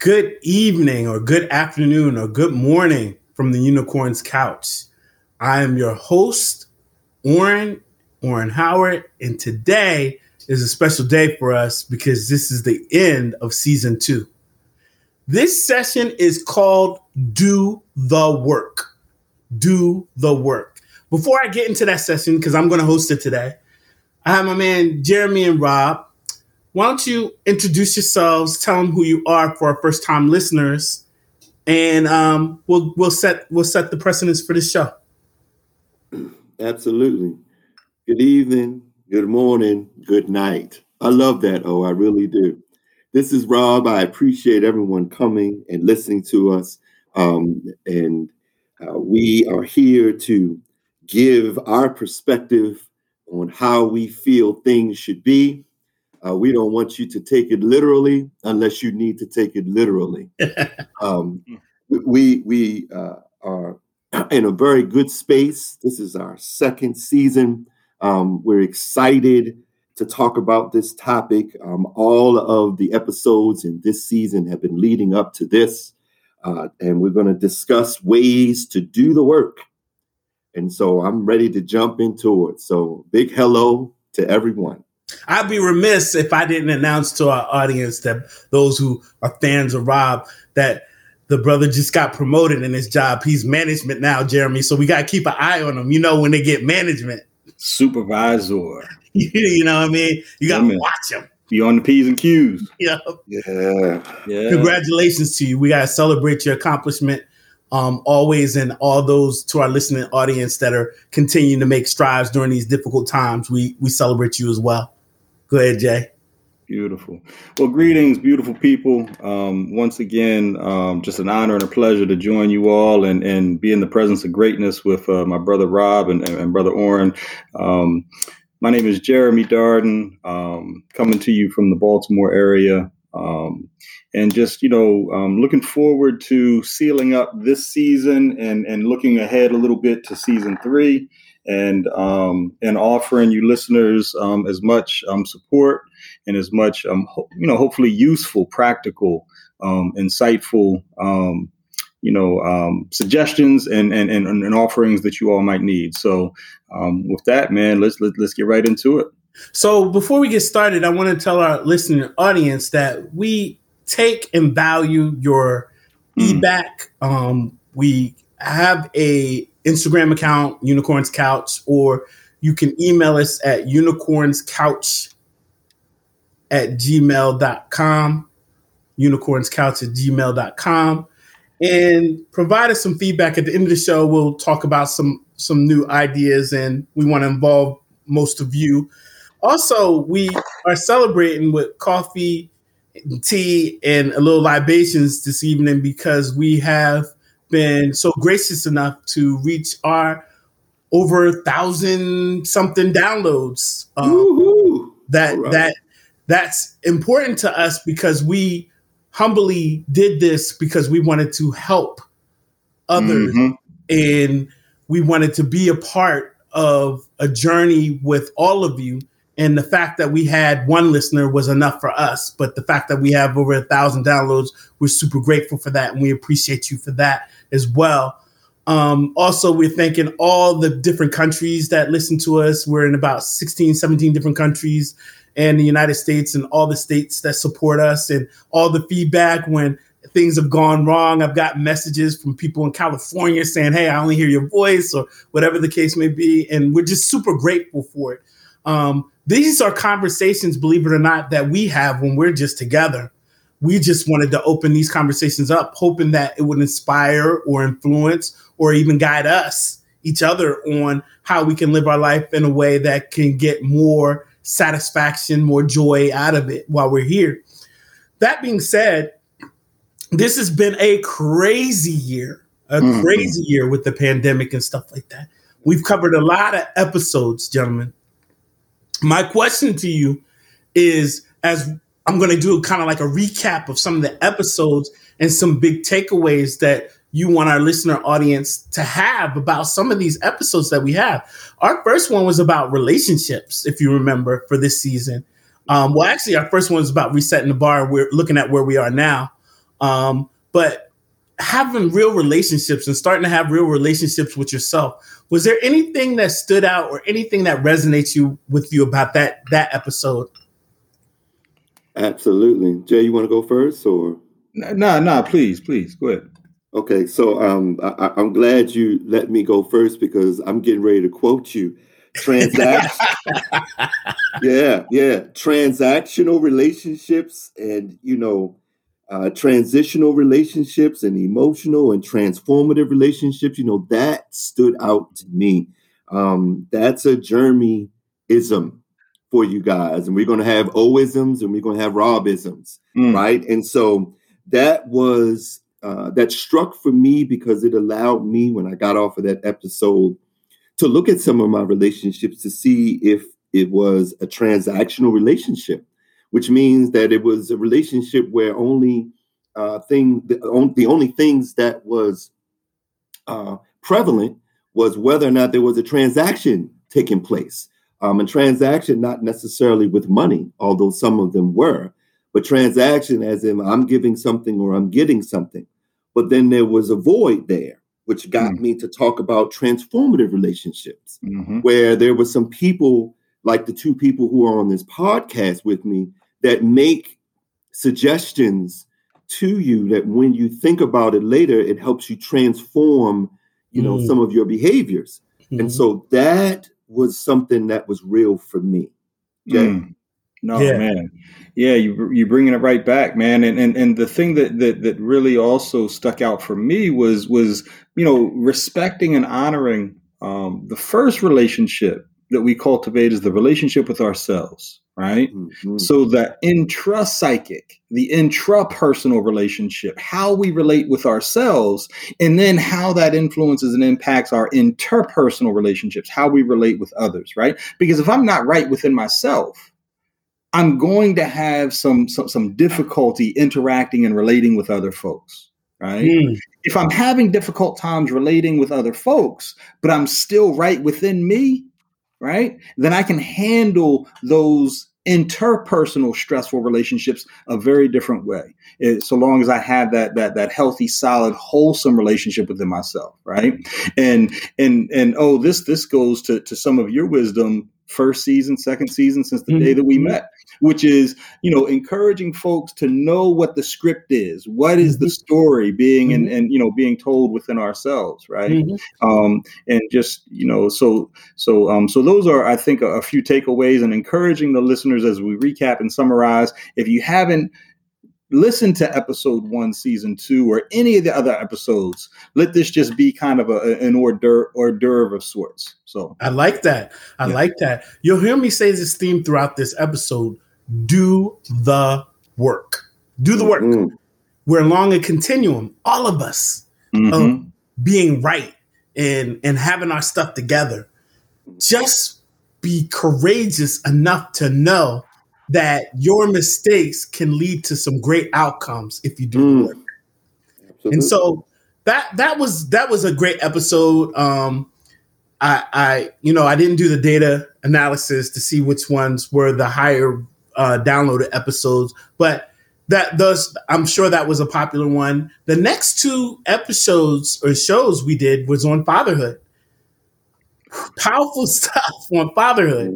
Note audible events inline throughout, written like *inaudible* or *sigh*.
Good evening, or good afternoon, or good morning from the Unicorn's Couch. I am your host, Orin, Orin Howard, and today is a special day for us because this is the end of season two. This session is called Do the Work. Do the Work. Before I get into that session, because I'm going to host it today, I have my man Jeremy and Rob why don't you introduce yourselves, tell them who you are for our first time listeners, and um, we'll we'll set we'll set the precedence for this show. Absolutely. Good evening, good morning, good night. I love that. Oh, I really do. This is Rob. I appreciate everyone coming and listening to us. Um, and uh, we are here to give our perspective on how we feel things should be uh, we don't want you to take it literally unless you need to take it literally. *laughs* um, we we uh, are *clears throat* in a very good space. This is our second season. Um, we're excited to talk about this topic. Um, all of the episodes in this season have been leading up to this, uh, and we're going to discuss ways to do the work. And so I'm ready to jump into it. So, big hello to everyone. I'd be remiss if I didn't announce to our audience that those who are fans of Rob that the brother just got promoted in his job. He's management now, Jeremy. So we got to keep an eye on him. You know, when they get management, supervisor. *laughs* you know what I mean? You got to watch him. Be on the P's and Q's. *laughs* Yeah. Yeah. Yeah. Congratulations to you. We got to celebrate your accomplishment um, always and all those to our listening audience that are continuing to make strides during these difficult times. We we celebrate you as well. Go ahead, Jay. Beautiful. Well, greetings, beautiful people. Um, once again, um, just an honor and a pleasure to join you all and, and be in the presence of greatness with uh, my brother Rob and, and, and brother Orin. Um, my name is Jeremy Darden, um, coming to you from the Baltimore area. Um, and just, you know, um, looking forward to sealing up this season and, and looking ahead a little bit to season three and um, and offering you listeners um, as much um, support and as much um, ho- you know hopefully useful, practical, um, insightful um, you know suggestions and, and and and offerings that you all might need. So with that, man, let's let, let's get right into it. So before we get started, I want to tell our listening audience that we take and value your mm. feedback. we have a Instagram account, Unicorns Couch, or you can email us at unicornscouch at gmail.com, unicornscouch at gmail.com, and provide us some feedback. At the end of the show, we'll talk about some some new ideas, and we want to involve most of you. Also, we are celebrating with coffee, tea, and a little libations this evening because we have – been so gracious enough to reach our over a thousand something downloads. Um, that right. that that's important to us because we humbly did this because we wanted to help others mm-hmm. and we wanted to be a part of a journey with all of you and the fact that we had one listener was enough for us but the fact that we have over a thousand downloads we're super grateful for that and we appreciate you for that as well. Um, also, we're thanking all the different countries that listen to us. We're in about 16, 17 different countries and the United States and all the states that support us and all the feedback when things have gone wrong. I've got messages from people in California saying, Hey, I only hear your voice or whatever the case may be. And we're just super grateful for it. Um, these are conversations, believe it or not, that we have when we're just together we just wanted to open these conversations up, hoping that it would inspire or influence or even guide us, each other, on how we can live our life in a way that can get more satisfaction, more joy out of it while we're here. That being said, this has been a crazy year, a mm-hmm. crazy year with the pandemic and stuff like that. We've covered a lot of episodes, gentlemen. My question to you is as I'm going to do kind of like a recap of some of the episodes and some big takeaways that you want our listener audience to have about some of these episodes that we have. Our first one was about relationships, if you remember, for this season. Um, well, actually, our first one was about resetting the bar. We're looking at where we are now. Um, but having real relationships and starting to have real relationships with yourself, was there anything that stood out or anything that resonates you with you about that that episode? Absolutely. Jay, you want to go first or? No, nah, nah, please, please go ahead. Okay, so um, I, am glad you let me go first because I'm getting ready to quote you. Transaction, *laughs* yeah, yeah, transactional relationships, and you know, uh, transitional relationships, and emotional and transformative relationships. You know, that stood out to me. Um, that's a Jeremy ism for you guys, and we're going to have Oisms and we're going to have Robisms, mm. right? And so that was uh, that struck for me because it allowed me when I got off of that episode to look at some of my relationships to see if it was a transactional relationship, which means that it was a relationship where only uh, thing the, on, the only things that was uh, prevalent was whether or not there was a transaction taking place. Um, and transaction not necessarily with money, although some of them were, but transaction as in I'm giving something or I'm getting something. But then there was a void there, which got mm. me to talk about transformative relationships, mm-hmm. where there were some people like the two people who are on this podcast with me that make suggestions to you that when you think about it later, it helps you transform, you know, mm. some of your behaviors. Mm-hmm. And so that was something that was real for me. Okay. Mm. No, yeah. man. Yeah, you you bringing it right back, man. And and and the thing that that that really also stuck out for me was was you know respecting and honoring um, the first relationship that we cultivate is the relationship with ourselves, right? Mm-hmm. So the intra-psychic, the intrapersonal relationship, how we relate with ourselves, and then how that influences and impacts our interpersonal relationships, how we relate with others, right? Because if I'm not right within myself, I'm going to have some, some, some difficulty interacting and relating with other folks, right? Mm. If I'm having difficult times relating with other folks, but I'm still right within me, right? Then I can handle those interpersonal stressful relationships a very different way. It, so long as I have that that that healthy, solid, wholesome relationship within myself, right? And and and oh, this this goes to to some of your wisdom first season, second season since the mm-hmm. day that we met which is you know encouraging folks to know what the script is what is the mm-hmm. story being mm-hmm. and, and you know being told within ourselves right mm-hmm. um, and just you know so so um, so those are i think a, a few takeaways and encouraging the listeners as we recap and summarize if you haven't listen to episode one, season two, or any of the other episodes. Let this just be kind of a, an hors d'oeuvre, hors d'oeuvre of sorts. So I like that. I yeah. like that. You'll hear me say this theme throughout this episode do the work. Do the work. Mm-hmm. We're along a continuum, all of us, mm-hmm. of being right and and having our stuff together. Just be courageous enough to know that your mistakes can lead to some great outcomes if you do mm. work. Absolutely. And so that that was that was a great episode. Um, I, I you know I didn't do the data analysis to see which ones were the higher uh, downloaded episodes, but that thus I'm sure that was a popular one. The next two episodes or shows we did was on fatherhood. Powerful *laughs* stuff on fatherhood.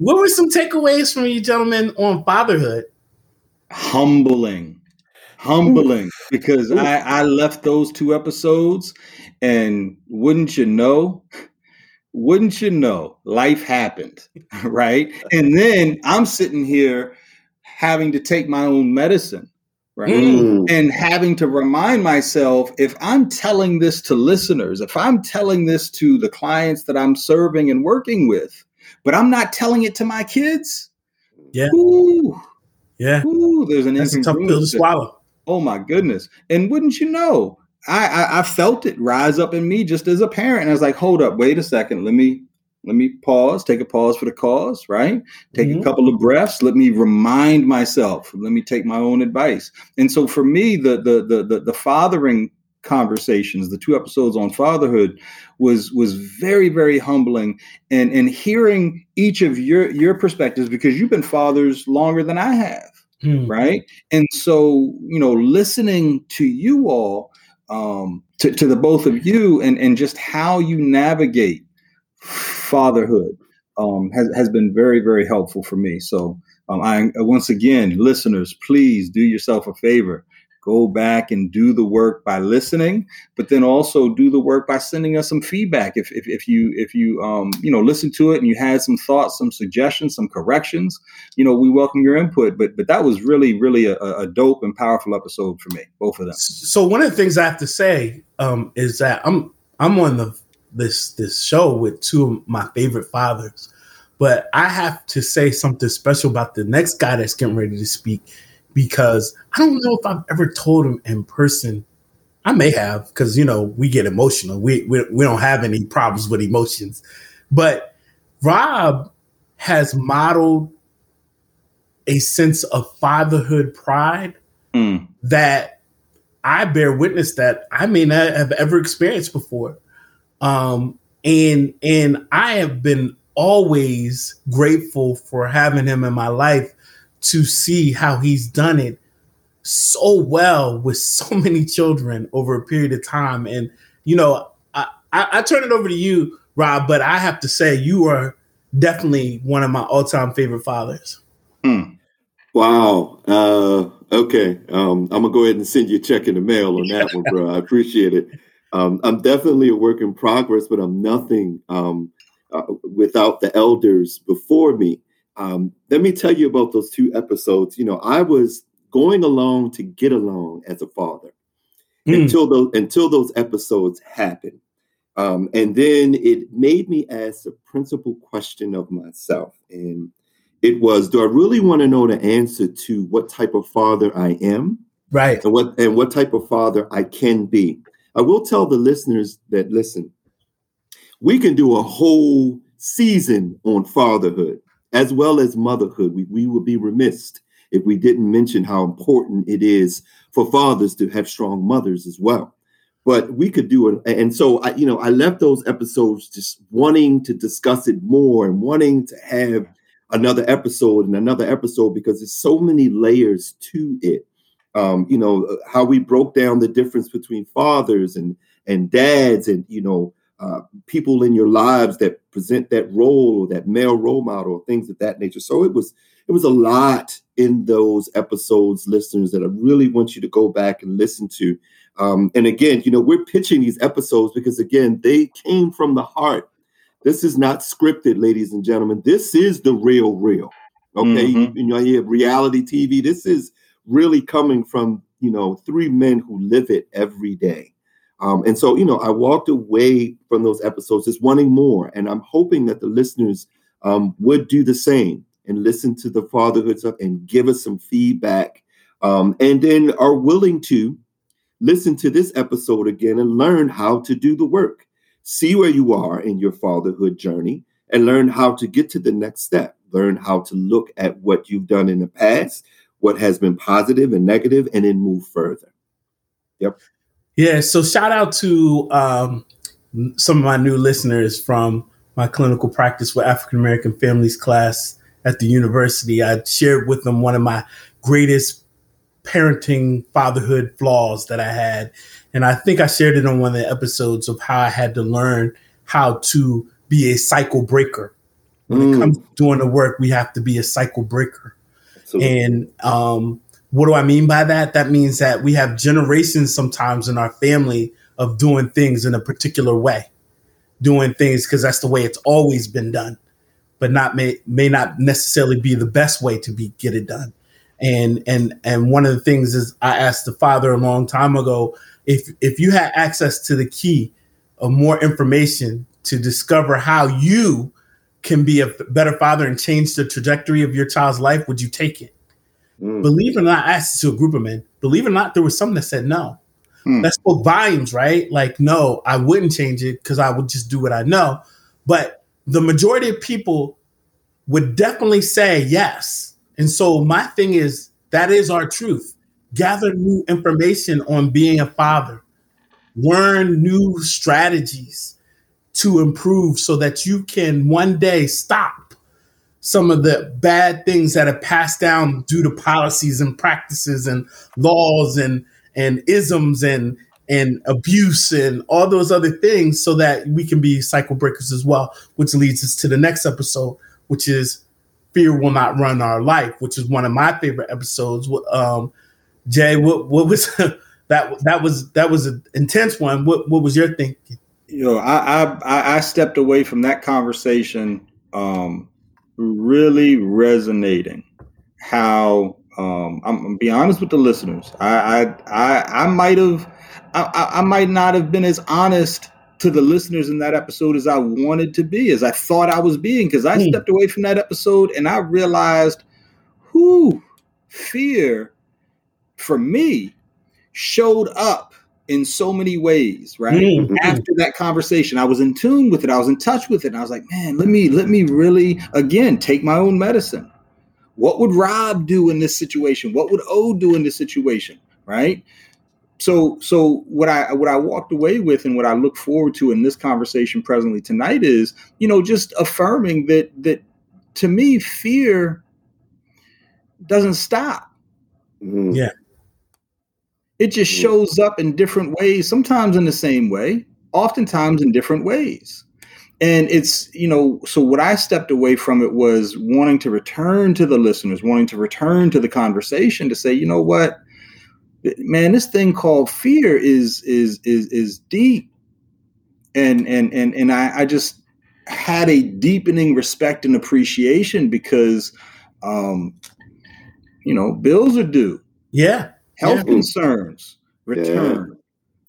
What were some takeaways from you gentlemen on fatherhood? Humbling. Humbling. Because I, I left those two episodes and wouldn't you know, wouldn't you know, life happened, *laughs* right? And then I'm sitting here having to take my own medicine, right? Mm. And having to remind myself if I'm telling this to listeners, if I'm telling this to the clients that I'm serving and working with, but I'm not telling it to my kids, yeah. Ooh, yeah. Ooh, there's an That's a tough pill to swallow. Oh my goodness. And wouldn't you know, I, I, I felt it rise up in me just as a parent. I was like, hold up, wait a second. Let me let me pause, take a pause for the cause, right? Take mm-hmm. a couple of breaths. Let me remind myself. Let me take my own advice. And so for me, the the the the, the fathering conversations, the two episodes on fatherhood, was was very very humbling. And and hearing each of your your perspectives because you've been fathers longer than I have hmm. right? And so, you know, listening to you all, um, to, to the both of you, and and just how you navigate fatherhood um, has has been very very helpful for me. So, um, I once again, listeners, please do yourself a favor go back and do the work by listening, but then also do the work by sending us some feedback. If, if, if you if you um, you know listen to it and you had some thoughts, some suggestions, some corrections, you know we welcome your input. But but that was really really a, a dope and powerful episode for me, both of them. So one of the things I have to say um, is that I'm I'm on the this this show with two of my favorite fathers. But I have to say something special about the next guy that's getting ready to speak because I don't know if I've ever told him in person. I may have because you know we get emotional. We, we we don't have any problems with emotions, but Rob has modeled a sense of fatherhood pride mm. that I bear witness that I may not have ever experienced before. Um, and and I have been always grateful for having him in my life to see how he's done it so well with so *laughs* many children over a period of time. And you know, I, I, I turn it over to you, Rob, but I have to say you are definitely one of my all-time favorite fathers. Hmm. Wow. Uh, okay. Um, I'm gonna go ahead and send you a check in the mail on that one, bro. I appreciate it. Um, I'm definitely a work in progress, but I'm nothing um, uh, without the elders before me. Um, let me tell you about those two episodes. You know, I was going along to get along as a father mm. until those until those episodes happened. Um, and then it made me ask the principal question of myself. And it was, do I really want to know the answer to what type of father I am? Right. And what and what type of father I can be. I will tell the listeners that listen, we can do a whole season on fatherhood as well as motherhood. We, we would be remiss if we didn't mention how important it is for fathers to have strong mothers as well. But we could do it. And so, I, you know, I left those episodes just wanting to discuss it more and wanting to have another episode and another episode because there's so many layers to it. Um, you know, how we broke down the difference between fathers and and dads and, you know, uh, people in your lives that present that role or that male role model or things of that nature. So it was it was a lot in those episodes, listeners, that I really want you to go back and listen to. Um, and again, you know, we're pitching these episodes because again, they came from the heart. This is not scripted, ladies and gentlemen. This is the real, real. Okay, mm-hmm. you, you know, you have reality TV. This is really coming from you know three men who live it every day. Um, and so, you know, I walked away from those episodes just wanting more. And I'm hoping that the listeners um, would do the same and listen to the fatherhood stuff and give us some feedback. Um, and then are willing to listen to this episode again and learn how to do the work. See where you are in your fatherhood journey and learn how to get to the next step. Learn how to look at what you've done in the past, what has been positive and negative, and then move further. Yep. Yeah. So shout out to um, some of my new listeners from my clinical practice with African American families class at the university. I shared with them one of my greatest parenting fatherhood flaws that I had. And I think I shared it on one of the episodes of how I had to learn how to be a cycle breaker. When mm. it comes to doing the work, we have to be a cycle breaker. Absolutely. And um, what do I mean by that? That means that we have generations sometimes in our family of doing things in a particular way, doing things because that's the way it's always been done, but not may may not necessarily be the best way to be get it done. And and and one of the things is I asked the father a long time ago if if you had access to the key of more information to discover how you can be a better father and change the trajectory of your child's life, would you take it? Mm. Believe it or not, I asked to a group of men. Believe it or not, there was some that said no. Mm. That spoke volumes, right? Like, no, I wouldn't change it because I would just do what I know. But the majority of people would definitely say yes. And so my thing is that is our truth. Gather new information on being a father. Learn new strategies to improve so that you can one day stop some of the bad things that are passed down due to policies and practices and laws and and isms and and abuse and all those other things so that we can be cycle breakers as well which leads us to the next episode which is fear will not run our life which is one of my favorite episodes. Um jay what what was *laughs* that that was that was an intense one. What what was your thinking? You know i i i stepped away from that conversation um really resonating how um, I'm, I'm be honest with the listeners. I I I, I might have I, I might not have been as honest to the listeners in that episode as I wanted to be, as I thought I was being, because I mm. stepped away from that episode and I realized, who fear for me showed up in so many ways, right? Mm-hmm. After that conversation, I was in tune with it. I was in touch with it. And I was like, man, let me let me really again take my own medicine. What would Rob do in this situation? What would O do in this situation? Right? So so what I what I walked away with and what I look forward to in this conversation presently tonight is, you know, just affirming that that to me, fear doesn't stop. Mm-hmm. Yeah. It just shows up in different ways, sometimes in the same way, oftentimes in different ways. And it's, you know, so what I stepped away from it was wanting to return to the listeners, wanting to return to the conversation to say, you know what, man, this thing called fear is is is is deep. And and and and I, I just had a deepening respect and appreciation because um, you know, bills are due. Yeah health yeah. concerns return.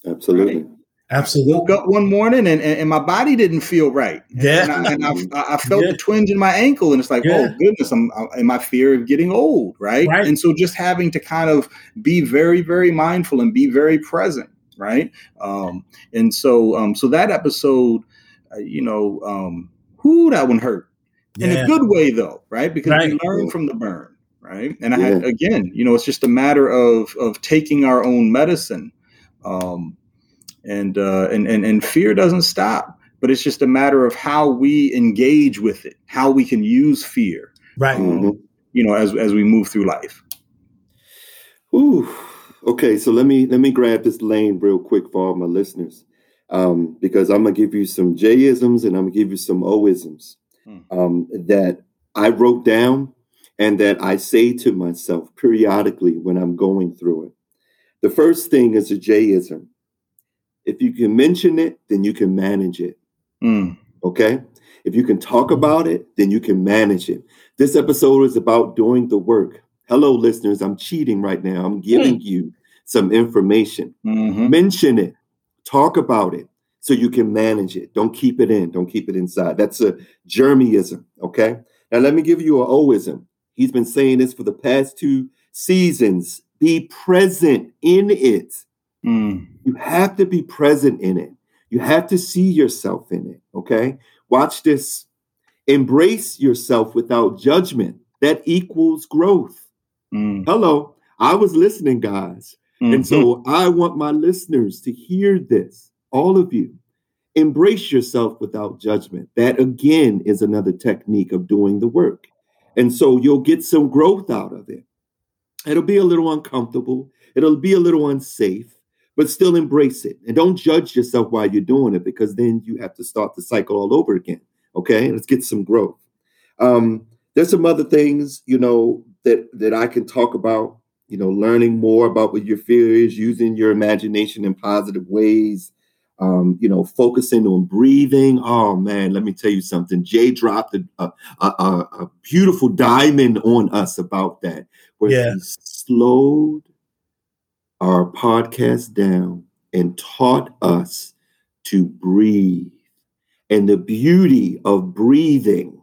Yeah, absolutely. Right? Absolutely. I woke up one morning and, and, and, my body didn't feel right. Yeah. And I, and I, I felt yeah. the twinge in my ankle, and it's like, yeah. oh goodness, I'm in my fear of getting old, right? right? And so just having to kind of be very, very mindful and be very present, right? Um, and so, um, so that episode, uh, you know, um, whoo, that one hurt in a good way though, right? Because right. we learned from the burn right? And I had, again, you know, it's just a matter of of taking our own medicine, um, and uh, and and and fear doesn't stop, but it's just a matter of how we engage with it, how we can use fear, right? Um, mm-hmm. You know, as as we move through life. Ooh, okay. So let me let me grab this lane real quick for all my listeners, um, because I'm gonna give you some J-isms and I'm gonna give you some O-isms hmm. um, that I wrote down and that I say to myself periodically when I'm going through it. The first thing is a J-ism. If you can mention it, then you can manage it. Mm. Okay? If you can talk about it, then you can manage it. This episode is about doing the work. Hello, listeners. I'm cheating right now. I'm giving mm. you some information. Mm-hmm. Mention it, talk about it so you can manage it. Don't keep it in, don't keep it inside. That's a Jeremyism. Okay? Now, let me give you an Oism. He's been saying this for the past two seasons. Be present in it. Mm. You have to be present in it. You have to see yourself in it. Okay. Watch this. Embrace yourself without judgment. That equals growth. Mm. Hello. I was listening, guys. Mm-hmm. And so I want my listeners to hear this, all of you. Embrace yourself without judgment. That again is another technique of doing the work. And so you'll get some growth out of it. It'll be a little uncomfortable, it'll be a little unsafe, but still embrace it. And don't judge yourself while you're doing it because then you have to start the cycle all over again. Okay, let's get some growth. Um, there's some other things, you know, that that I can talk about. You know, learning more about what your fear is, using your imagination in positive ways, um, you know, focusing on breathing. Oh man, let me tell you something. Jay dropped a, a, a, a beautiful diamond on us about that, where yeah. he slowed our podcast down and taught us to breathe and the beauty of breathing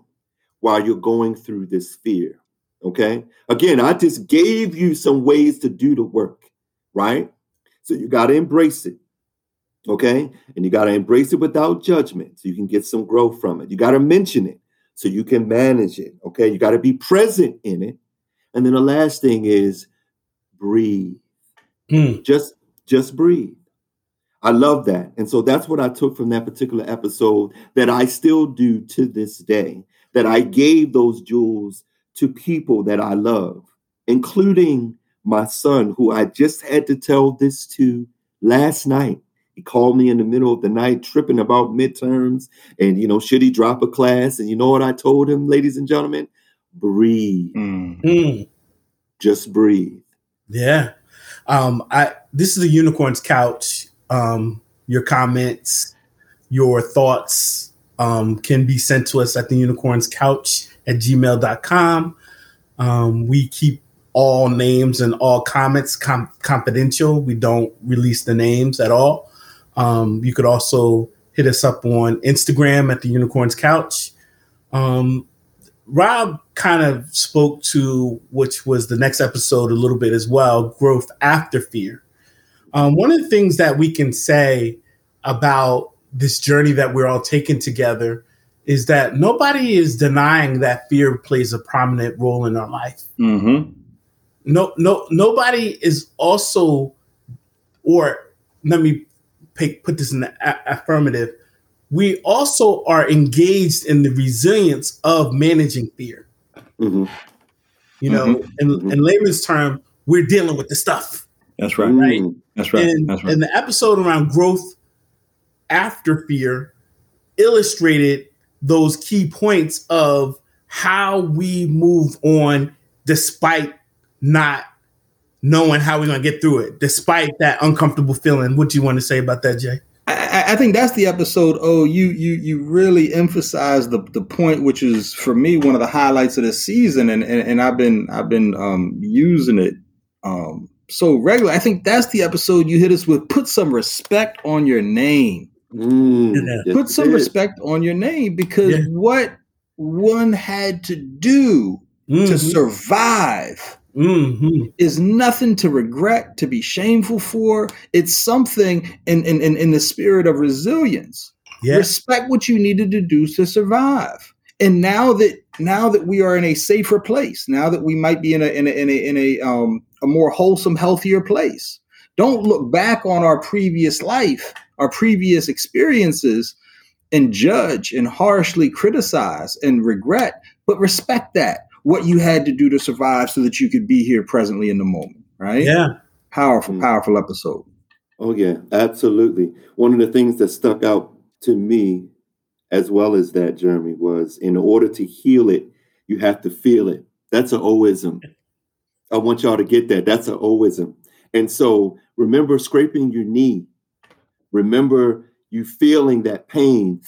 while you're going through this fear. Okay. Again, I just gave you some ways to do the work, right? So you got to embrace it. Okay. And you got to embrace it without judgment so you can get some growth from it. You got to mention it so you can manage it. Okay. You got to be present in it. And then the last thing is breathe. Hmm. Just just breathe. I love that. And so that's what I took from that particular episode that I still do to this day. that I gave those jewels to people that I love, including my son, who I just had to tell this to last night. He called me in the middle of the night, tripping about midterms, and you know, should he drop a class? And you know what I told him, ladies and gentlemen? Breathe. Mm. Just breathe. Yeah. Um, I this is a unicorn's couch. Um, your comments, your thoughts um, can be sent to us at the unicorn's couch at gmail.com. Um, we keep all names and all comments com- confidential. We don't release the names at all. Um, you could also hit us up on Instagram at the Unicorn's Couch. Um, Rob kind of spoke to, which was the next episode a little bit as well, growth after fear. Um, one of the things that we can say about this journey that we're all taking together is that nobody is denying that fear plays a prominent role in our life. Mm-hmm. No, no, nobody is also, or let me put this in the a- affirmative. We also are engaged in the resilience of managing fear. Mm-hmm. You know, Mhm. in, Mhm. in layman's term, we're dealing with the stuff. That's right. Right. Mm. That's right. and, That's right. and the episode around growth after fear illustrated those key points of how we move on despite not knowing how we're going to get through it, despite that uncomfortable feeling. What do you want to say about that, Jay? I, I- I think that's the episode. Oh, you you you really emphasize the the point, which is for me one of the highlights of this season, and and, and I've been I've been um, using it um, so regular. I think that's the episode you hit us with. Put some respect on your name. Yeah. Put some is. respect on your name because Yeah. what one had to do to Mhm. survive Mhm. is nothing to regret, to be shameful for. It's something in in, in, in the spirit of resilience. Respect what you needed to do to survive. And now that now that we are in a safer place, now that we might be in a in a in a, in a um a more wholesome, healthier place, don't look back on our previous life, our previous experiences, and judge and harshly criticize and regret, but respect that what you had to do to survive so that you could be here presently in the moment. Right? Yeah. Powerful, Mm. powerful episode. Oh yeah, absolutely. One of the things that stuck out to me, as well as that, Jeremy, was in order to heal it, you have to feel it. That's an oism. I want y'all to get that. That's an oism. And so remember scraping your knee. Remember you feeling that pain.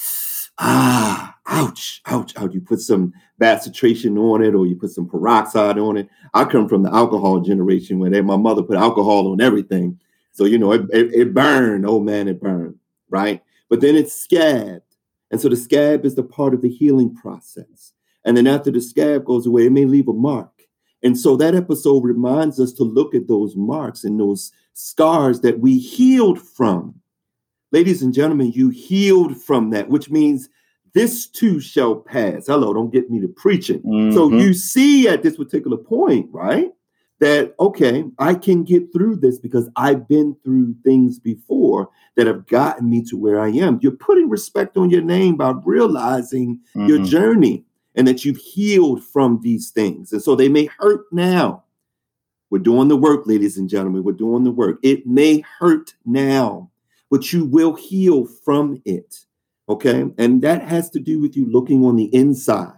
Ah, ouch, ouch, ouch. You put some bacitration on it or you put some peroxide on it. I come from the alcohol generation where they, my mother put alcohol on everything. So, you know, it, it, it burned. Oh man, it burned. Right. But then it's scabbed. And so the scab is the part of the healing process. And then after the scab goes away, it may leave a mark. And so that episode reminds us to look at those marks and those scars that we healed from. Ladies and gentlemen, you healed from that, which means this too shall pass. Hello, don't get me to preaching. So Mhm. you see at this particular point, right, that okay, I can get through this because I've been through things before that have gotten me to where I am. You're putting respect on your name by realizing your Mhm. journey and that you've healed from these things. And so they may hurt now. We're doing the work, ladies and gentlemen. We're doing the work. It may hurt now, but you will heal from it. Okay. And that has to do with you looking on the inside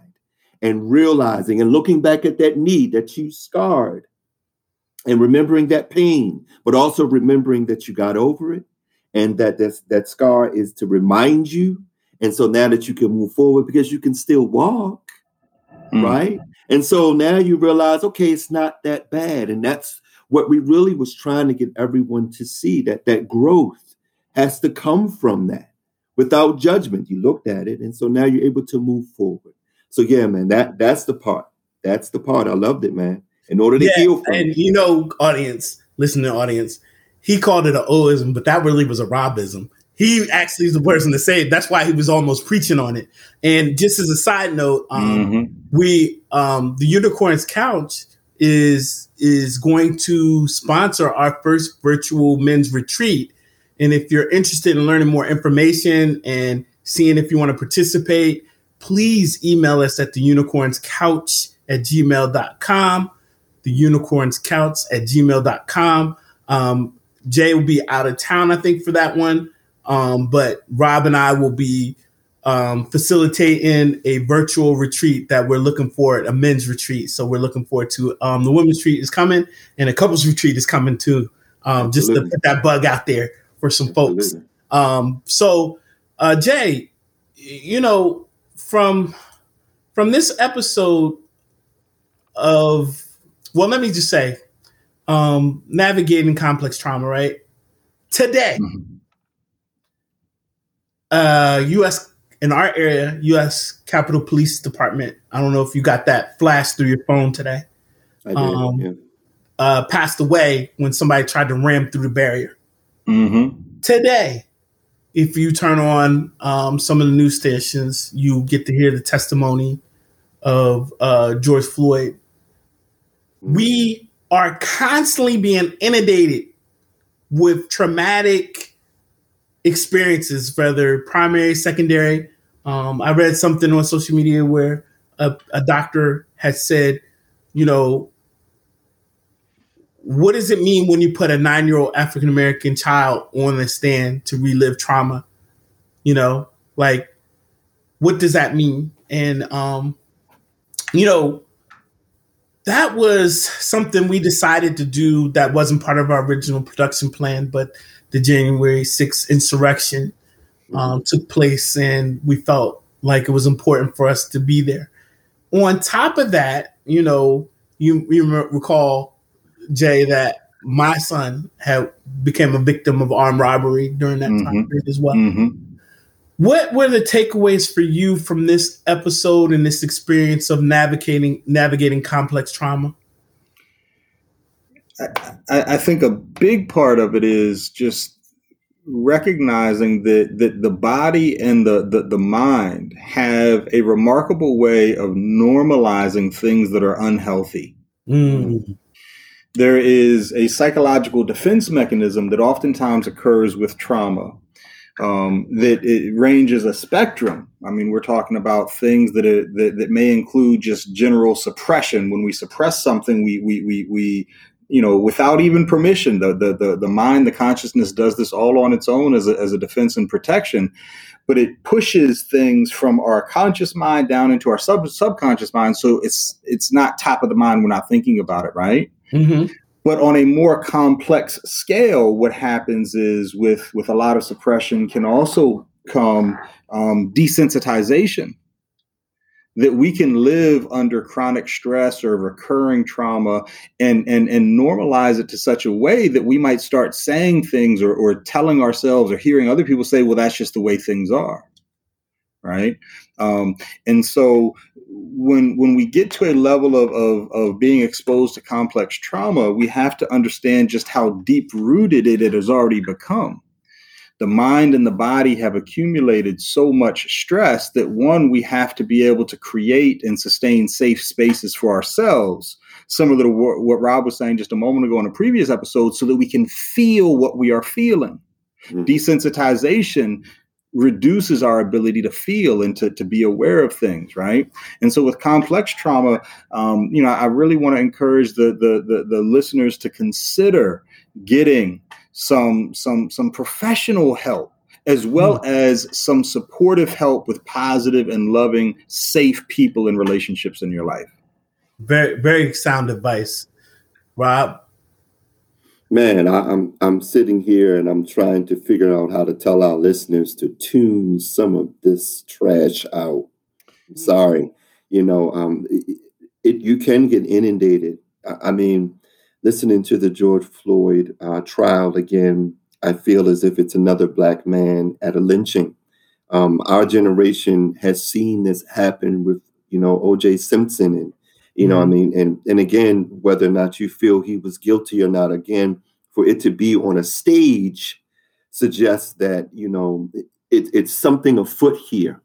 and realizing and looking back at that need that you scarred and remembering that pain, but also remembering that you got over it and that that's, that scar is to remind you. And so now that you can move forward because you can still walk, Mm. right? And so now you realize, okay, it's not that bad. And that's what we really was trying to get everyone to see that that growth has to come from that without judgment. You looked at it, and so now you're able to move forward. So yeah, man, that that's the part. That's the part. I loved it, man. In order to Yeah, heal from And it. you know, audience, listening audience, he called it an oism, but that really was a Robism. He actually is the person to say it. That's why he was almost preaching on it. And just as a side note, um, Mhm. we um, the Unicorns Couch is is going to sponsor our first virtual men's retreat. And if you're interested in learning more information and seeing if you want to participate, please email us at the unicorns couch at gmail.com. The unicorns couch at gmail.com. Um, Jay will be out of town, I think, for that one. Um, but Rob and I will be um, facilitating a virtual retreat that we're looking for, a men's retreat. So we're looking forward to um, the women's retreat is coming and a couples retreat is coming too. Um, just to put that bug out there for some folks. Um, so, uh, Jay, you know, from from this episode of well, let me just say, um, navigating complex trauma, right? Today, mm-hmm. uh, U.S. in our area, U.S. Capitol Police Department. I don't know if you got that flash through your phone today. I did. Um, yeah. uh, passed away when somebody tried to ram through the barrier. Mm-hmm. Today, if you turn on um, some of the news stations, you get to hear the testimony of uh, George Floyd. We are constantly being inundated with traumatic experiences, whether primary, secondary. Um, I read something on social media where a, a doctor had said, you know, what does it mean when you put a nine year old African American child on the stand to relive trauma? You know, like what does that mean? And um, you know, that was something we decided to do that wasn't part of our original production plan, but the January 6th insurrection um, took place, and we felt like it was important for us to be there. On top of that, you know, you, you recall Jay, that my son had became a victim of armed robbery during that mm-hmm. time period as well. Mm-hmm. What were the takeaways for you from this episode and this experience of navigating navigating complex trauma? I, I think a big part of it is just recognizing that that the body and the, the, the mind have a remarkable way of normalizing things that are unhealthy. Mm there is a psychological defense mechanism that oftentimes occurs with trauma. Um, that it ranges a spectrum. I mean, we're talking about things that, are, that that may include just general suppression. When we suppress something, we we we, we you know, without even permission, the, the the the mind, the consciousness does this all on its own as a, as a defense and protection. But it pushes things from our conscious mind down into our sub subconscious mind, so it's it's not top of the mind. We're not thinking about it, right? Mm-hmm. But on a more complex scale, what happens is with with a lot of suppression can also come um, desensitization. That we can live under chronic stress or recurring trauma and, and, and normalize it to such a way that we might start saying things or, or telling ourselves or hearing other people say, well, that's just the way things are right um, and so when when we get to a level of, of, of being exposed to complex trauma, we have to understand just how deep rooted it, it has already become. The mind and the body have accumulated so much stress that one, we have to be able to create and sustain safe spaces for ourselves, similar to what, what Rob was saying just a moment ago in a previous episode, so that we can feel what we are feeling. Mm-hmm. Desensitization reduces our ability to feel and to, to be aware of things right? And so with complex trauma um, you know i really want to encourage the, the, the the listeners to consider getting some some some professional help as well mm. as some supportive help with positive and loving safe people and relationships in your life. Very very sound advice. Rob Man, I, am I'm, I'm sitting here and I'm trying to figure out how to tell our listeners to tune some of this trash out. I'm mm. sorry, you know, um, it, it, you can get inundated. I, I, mean, listening to the George Floyd uh, trial again, I feel as if it's another black man at a lynching. Um, our generation has seen this happen with, you know, O.J. Simpson and you know, mm-hmm. I mean, and and again, whether or not you feel he was guilty or not, again, for it to be on a stage suggests that you know it, it's something afoot here.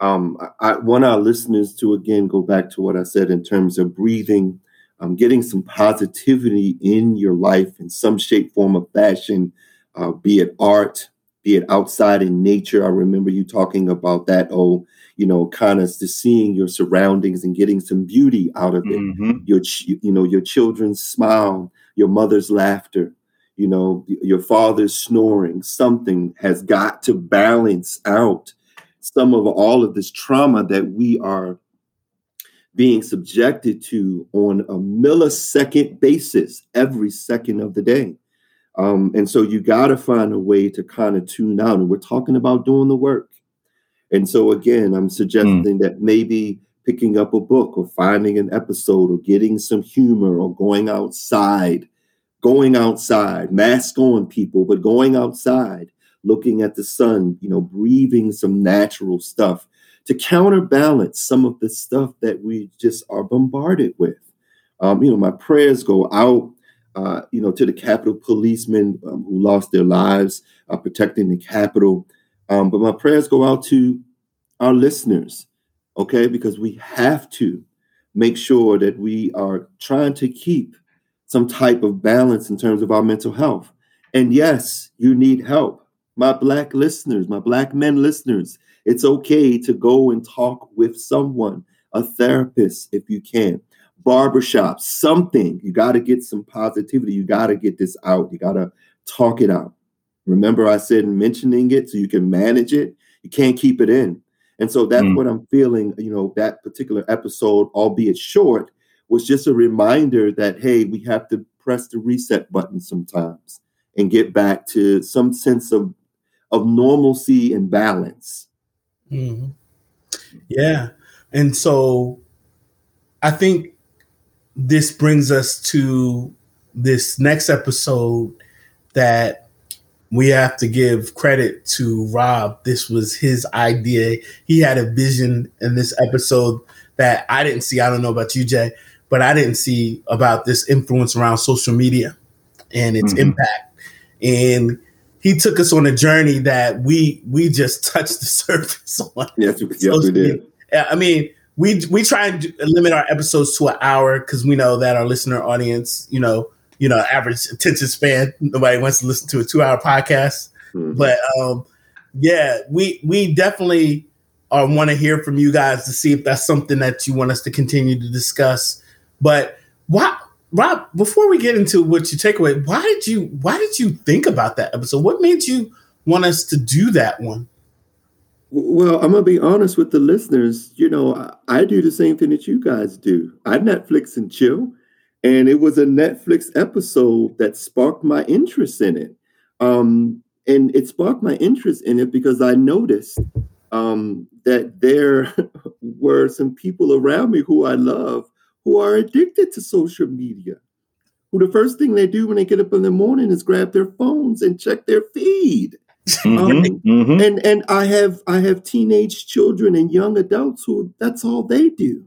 Um, I, I, want our listeners to again go back to what I said in terms of breathing, um, getting some positivity in your life in some shape, form, or fashion, uh, be it art, be it outside in nature. I remember you talking about that. Oh, you know, kind of just seeing your surroundings and getting some beauty out of it. Mm-hmm. Your, you know, your children's smile, your mother's laughter, you know, your father's snoring. Something has got to balance out some of all of this trauma that we are being subjected to on a millisecond basis every second of the day. Um, and so you got to find a way to kind of tune out. And we're talking about doing the work. And so, again, I'm suggesting mm. that maybe picking up a book or finding an episode or getting some humor or going outside, going outside, mask on people, but going outside, looking at the sun, you know, breathing some natural stuff to counterbalance some of the stuff that we just are bombarded with. Um, you know, my prayers go out, uh, you know, to the Capitol policemen um, who lost their lives uh, protecting the Capitol. Um, but my prayers go out to our listeners, okay, because we have to make sure that we are trying to keep some type of balance in terms of our mental health. And yes, you need help. My Black listeners, my Black men listeners, it's okay to go and talk with someone, a therapist if you can, barbershop, something. You got to get some positivity. You got to get this out. You got to talk it out. Remember, I said mentioning it so you can manage it. You can't keep it in. And so that's mm. what I'm feeling. You know, that particular episode, albeit short, was just a reminder that, hey, we have to press the reset button sometimes and get back to some sense of, of normalcy and balance. Mm-hmm. Yeah. And so I think this brings us to this next episode that we have to give credit to Rob. This was his idea. He had a vision in this episode that I didn't see. I don't know about you, Jay, but I didn't see about this influence around social media and its mm-hmm. impact. And he took us on a journey that we we just *laughs* touched the surface *laughs* on. Yes, yes we did. I mean, we we try and limit our episodes to an hour because we know that our listener audience, you know, you know, average attention span, nobody wants to listen to a two hour podcast. Mm-hmm. But um, yeah, we we definitely uh, want to hear from you guys to see if that's something that you want us to continue to discuss. But why Rob, before we get into what you take away, why did you why did you think about that episode? What made you want us to do that one? Well, I'm gonna be honest with the listeners. You know, I, I do the same thing that you guys do. I Netflix and chill, and it was a Netflix episode that sparked my interest in it. Um, and it sparked my interest in it because I noticed um, that there *laughs* were some people around me who I love who are addicted to social media, who the first thing they do when they get up in the morning is grab their phones and check their feed. Mm-hmm, um, mm-hmm. And and I have I have teenage children and young adults who that's all they do.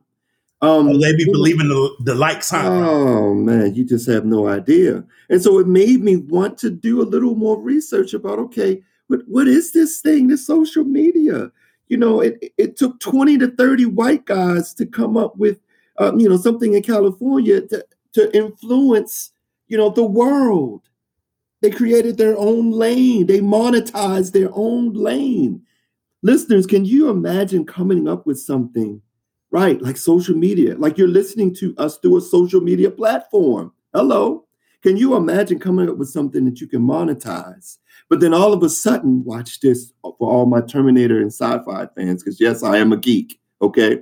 Um, oh, they be believing the, the likes. Huh? Oh man, you just have no idea. And so it made me want to do a little more research about okay, what what is this thing, this social media? You know, it it took twenty to thirty white guys to come up with um, you know, something in California to, to influence, you know, the world. They created their own lane. They monetized their own lane. Listeners, can you imagine coming up with something, right, like social media, like you're listening to us through a social media platform? Hello. Can you imagine coming up with something that you can monetize? But then all of a sudden, watch this for all my Terminator and sci fi fans, because yes, I am a geek. Okay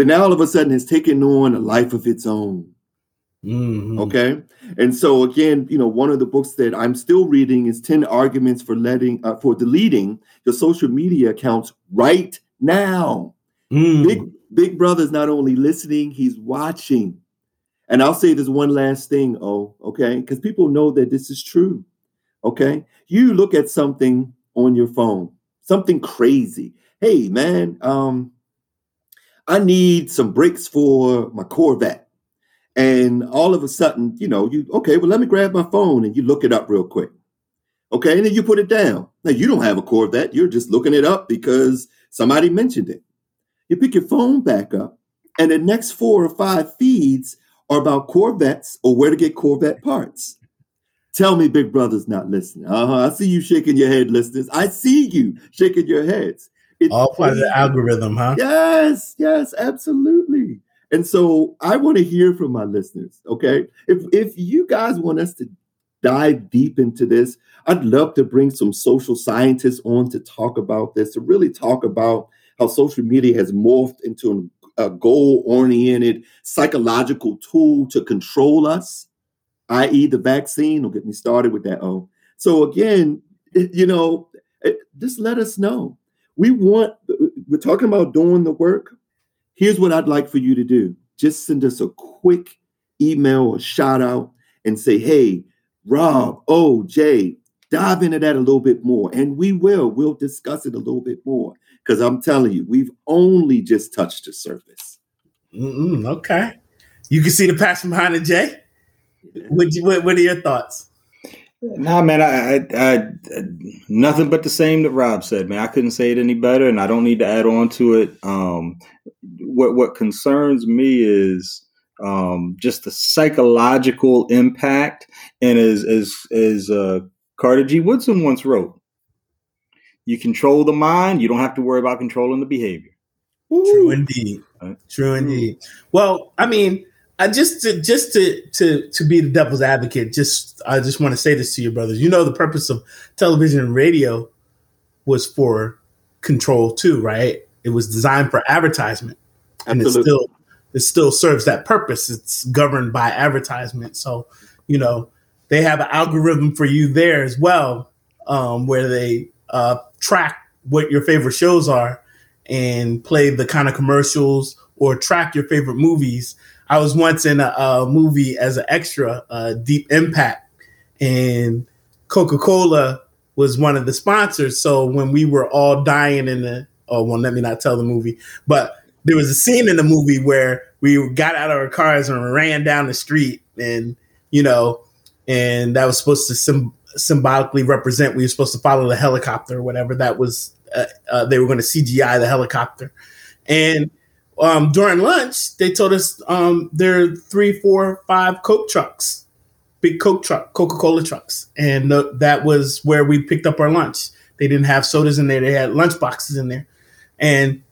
that now all of a sudden has taken on a life of its own. Mm-hmm. Okay. And so again, you know, one of the books that I'm still reading is 10 arguments for letting uh, for deleting your social media accounts right now. Mm. Big Big Brother's not only listening, he's watching. And I'll say this one last thing, oh, okay? Because people know that this is true. Okay. You look at something on your phone, something crazy. Hey, man, um, I need some brakes for my Corvette. And all of a sudden, you know, you okay, well, let me grab my phone and you look it up real quick. Okay, and then you put it down. Now you don't have a Corvette, you're just looking it up because somebody mentioned it. You pick your phone back up, and the next four or five feeds are about Corvettes or where to get Corvette parts. Tell me, Big Brother's not listening. Uh huh. I see you shaking your head, listeners. I see you shaking your heads. It's all part of the algorithm, huh? Yes, yes, absolutely. And so I want to hear from my listeners. Okay, if if you guys want us to dive deep into this, I'd love to bring some social scientists on to talk about this, to really talk about how social media has morphed into a goal oriented psychological tool to control us i.e., the vaccine. Don't get me started with that. Oh, so again, you know, eh, just let us know. We want. Uh, we're talking about doing the work. Here's what I'd like for you to do. Just send us a quick email or shout out and say, "Hey, Rob, Jay, dive into that a little bit more," and we will. We'll discuss it a little bit more because I'm telling you, we've only just touched the surface. Mm-mm, okay, you can see the passion behind it, Jay. What, what, what are your thoughts? Nah, man, I, I, I, nothing but the same that Rob said, man. I couldn't say it any better, and I don't need to add on to it. Um, what what concerns me is um, just the psychological impact, and as as as uh, Carter G. Woodson once wrote, "You control the mind, you don't have to worry about controlling the behavior." True indeed. Right? True indeed. Well, I mean I just to just to to to be the devil's advocate, just I just want to say this to your brothers. You know the purpose of television and radio was for control too, right? It was designed for advertisement. And it still it still serves that purpose. It's governed by advertisement. So, you know, they have an algorithm for you there as well, um, where they uh, track what your favorite shows are and play the kind of commercials or track your favorite movies I was once in a, a movie as an extra, uh, Deep Impact, and Coca Cola was one of the sponsors. So when we were all dying in the, oh, well, let me not tell the movie, but there was a scene in the movie where we got out of our cars and ran down the street, and you know, and that was supposed to sim- symbolically represent we were supposed to follow the helicopter or whatever. That was uh, uh, they were going to CGI the helicopter, and um, during lunch, they told us um, there are three, four, five Coke trucks, big Coke truck, Coca Cola trucks, and that was where we picked up our lunch. They didn't have sodas in there; they had lunch boxes in there, and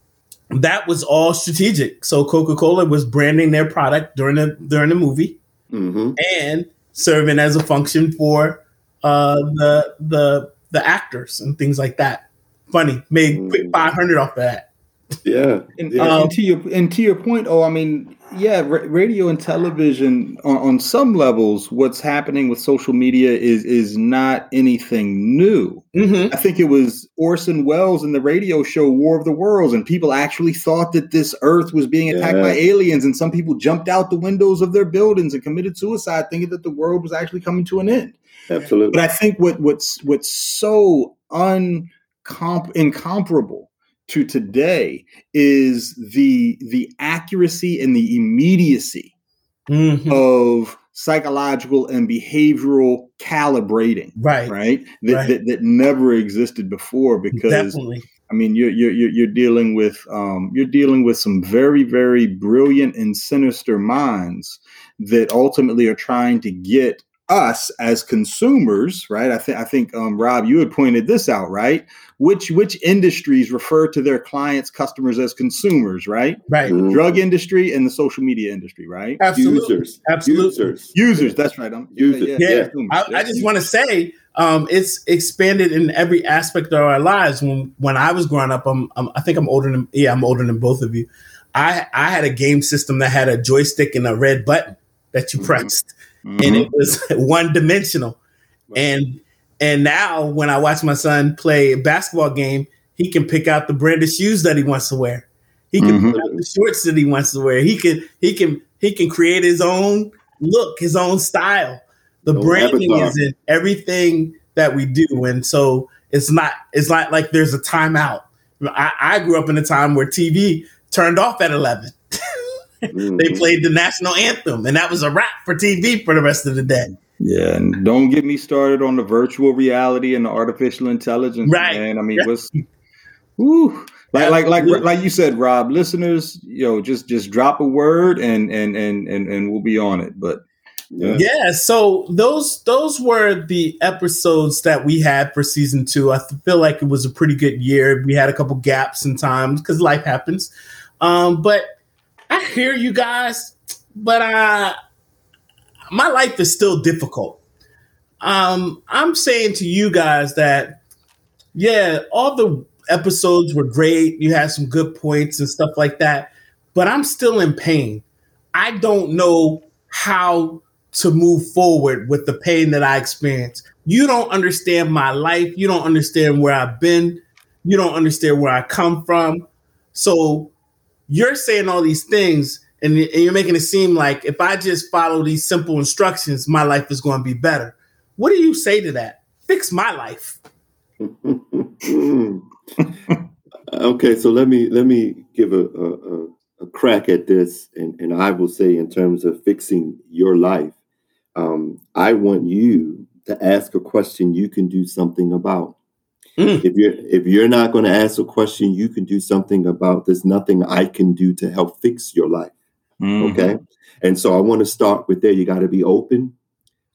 that was all strategic. So Coca Cola was branding their product during the during the movie, mm-hmm. and serving as a function for uh, the the the actors and things like that. Funny, made quick mm. five hundred off of that. Yeah. And, yeah. Um, and, to your and to your point, oh, I mean, yeah, radio and television on, on, some levels, what's happening with social media is is not anything new. Mm-hmm. I think it was Orson Welles in the radio show War of the Worlds, and people actually thought that this Earth was being attacked yeah. by aliens, and some people jumped out the windows of their buildings and committed suicide, thinking that the world was actually coming to an end. Absolutely. But I think what what's what's so uncomp incomparable to today is the the accuracy and the immediacy mm-hmm. of psychological and behavioral calibrating right right that, right. that, that never existed before because Definitely. I mean, you're you're you're dealing with um, you're dealing with some very very brilliant and sinister minds that ultimately are trying to get us as consumers, right? I think I think um, Rob, you had pointed this out, right? Which which industries refer to their clients, customers as consumers, right? Right. The drug industry and the social media industry, right? Absolutely. Users. Absolutely. Users. Users. That's right. I'm, Users. Yeah. yeah. yeah. I, I, just want to say, um, it's expanded in every aspect of our lives. When when I was growing up, I'm, I'm I think I'm older than yeah, I'm older than both of you. I I had a game system that had a joystick and a red button that you mm-hmm. pressed mm-hmm. and it was *laughs* one dimensional. Right. And and now when I watch my son play a basketball game, he can pick out the brand of shoes that he wants to wear. He can mm-hmm. pick out the shorts that he wants to wear. He can he can he can create his own look, his own style. The no branding is in everything that we do, and so it's not it's not like there's a timeout. I, I grew up in a time where TV turned off at eleven. *laughs* Mm-hmm. they played the national anthem, and that was a wrap for TV for the rest of the day. Yeah, and don't get me started on the virtual reality and the artificial intelligence. Right. Man, I mean, what's like like like like you said, Rob. Listeners, you know, just just drop a word and and and and and we'll be on it. But Yeah. yeah. So those those were the episodes that we had for season two. I feel like it was a pretty good year. We had a couple gaps in times because life happens. Um, but hear you guys, but uh my life is still difficult. Um, I'm saying to you guys that yeah, all the episodes were great. You had some good points and stuff like that, but I'm still in pain. I don't know how to move forward with the pain that I experience. You don't understand my life. You don't understand where I've been. You don't understand where I come from. So you're saying all these things and, you're making it seem like if I just follow these simple instructions, my life is going to be better. What do you say to that? Fix my life. *laughs* okay, so let me let me give a, a, a crack at this, and, and I will say in terms of fixing your life, um, I want you to ask a question you can do something about. Mm. If you're if you're not going to ask a question you can do something about, there's nothing I can do to help fix your life. Mm-hmm. Okay, and so I want to start with there. You got to be open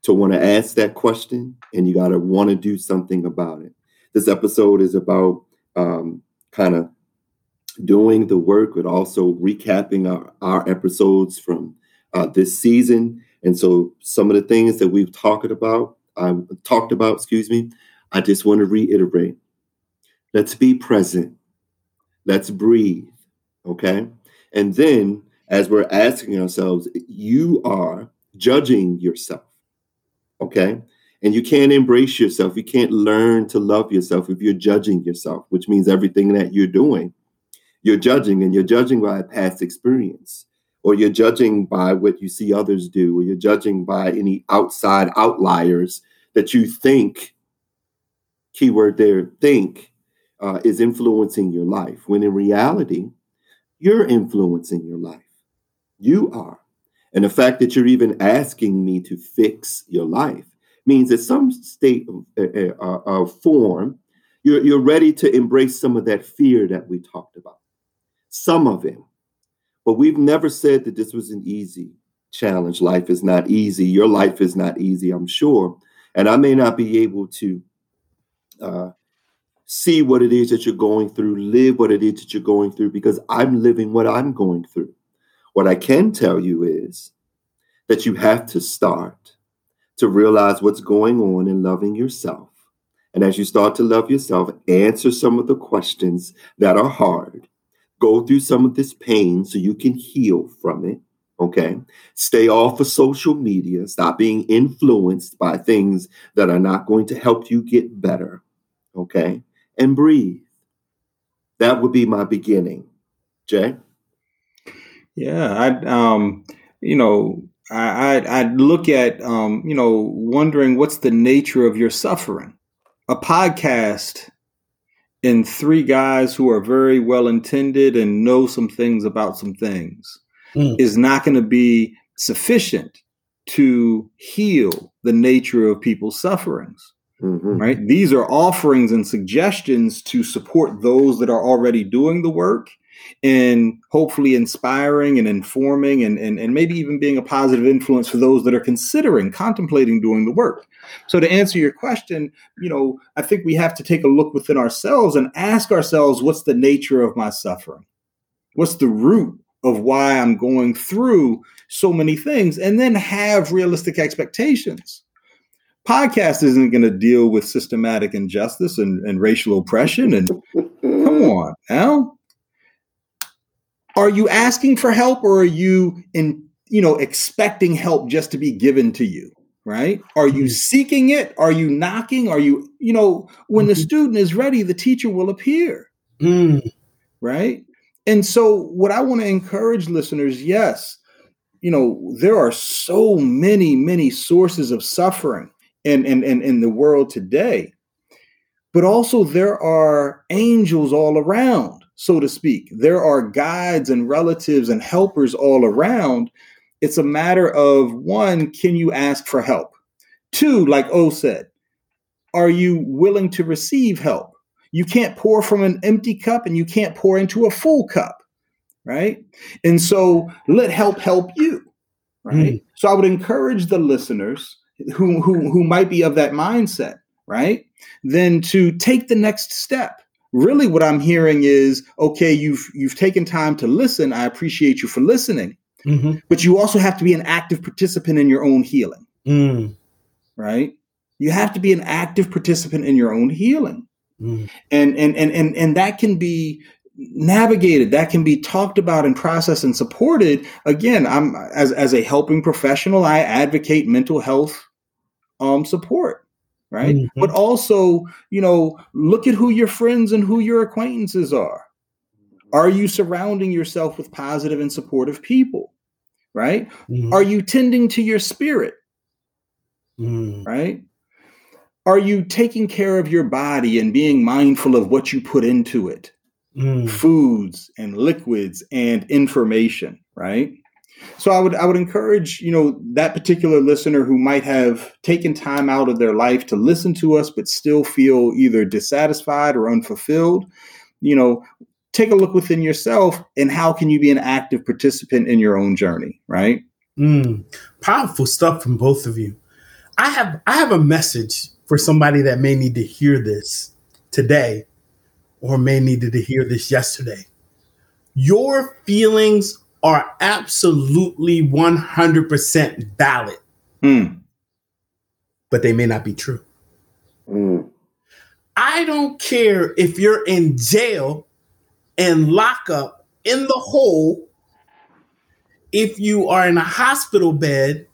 to want to ask that question, and you got to want to do something about it. This episode is about um, kind of doing the work, but also recapping our, our episodes from uh, this season. And so some of the things that we've talked about, I talked about, excuse me, I just want to reiterate. Let's be present. Let's breathe. Okay. And then as we're asking ourselves, you are judging yourself. Okay. And you can't embrace yourself. You can't learn to love yourself if you're judging yourself, which means everything that you're doing you're judging and you're judging by a past experience or you're judging by what you see others do or you're judging by any outside outliers that you think keyword there think uh, is influencing your life when in reality you're influencing your life you are and the fact that you're even asking me to fix your life means that some state of, uh, uh, uh form you're, you're ready to embrace some of that fear that we talked about some of it. But we've never said that this was an easy challenge. Life is not easy. Your life is not easy, I'm sure. And I may not be able to uh, see what it is that you're going through, live what it is that you're going through, because I'm living what I'm going through. What I can tell you is that you have to start to realize what's going on in loving yourself. And as you start to love yourself, answer some of the questions that are hard go through some of this pain so you can heal from it. Okay. Stay off of social media. Stop being influenced by things that are not going to help you get better. Okay. And breathe. That would be my beginning. Jay? Yeah. I, um, you know, I, I, I look at, um, you know, wondering what's the nature of your suffering. A podcast in three guys who are very well intended and know some things about some things mm. is not going to be sufficient to heal the nature of people's sufferings. Mm-hmm. Right? These are offerings and suggestions to support those that are already doing the work and hopefully inspiring and informing and, and, and maybe even being a positive influence for those that are considering, contemplating doing the work. So to answer your question, you know, I think we have to take a look within ourselves and ask ourselves, what's the nature of my suffering? What's the root of why I'm going through so many things? And then have realistic expectations. Podcast isn't going to deal with systematic injustice and, and racial oppression. And *laughs* come on now. Are you asking for help or are you in, you know, expecting help just to be given to you? right? Are you mm-hmm. seeking it? Are you knocking? Are you, you know, when the mm-hmm. student is ready, the teacher will appear, mm. right? And so, what I want to encourage listeners yes, you know, there are so many, many sources of suffering in, in, in, in the world today, but also there are angels all around, so to speak. There are guides and relatives and helpers all around it's a matter of one, can you ask for help? Two, like O said, are you willing to receive help? You can't pour from an empty cup and you can't pour into a full cup, right? And so let help help you. right? Mm. So I would encourage the listeners who, who who might be of that mindset, right? Then to take the next step. Really what I'm hearing is, okay, you've you've taken time to listen. I appreciate you for listening. Mm-hmm. But you also have to be an active participant in your own healing. Mm. Right? You have to be an active participant in your own healing. Mm. And, and and and and that can be navigated that can be talked about and processed and supported again i'm as as a helping professional i advocate mental health um support right mm-hmm. but also you know look at who your friends and who your acquaintances are are you surrounding yourself with positive and supportive people right mm-hmm. are you tending to your spirit mm. right are you taking care of your body and being mindful of what you put into it mm. foods and liquids and information, right? So I would I would encourage, you know, that particular listener who might have taken time out of their life to listen to us but still feel either dissatisfied or unfulfilled, you know, take a look within yourself and how can you be an active participant in your own journey, right? Mm, powerful stuff from both of you. I have I have a message for somebody that may need to hear this today or may needed to hear this yesterday. Your feelings are absolutely 100% valid, mm. but they may not be true. Mm. I don't care if you're in jail and lockup in the hole, if you are in a hospital bed,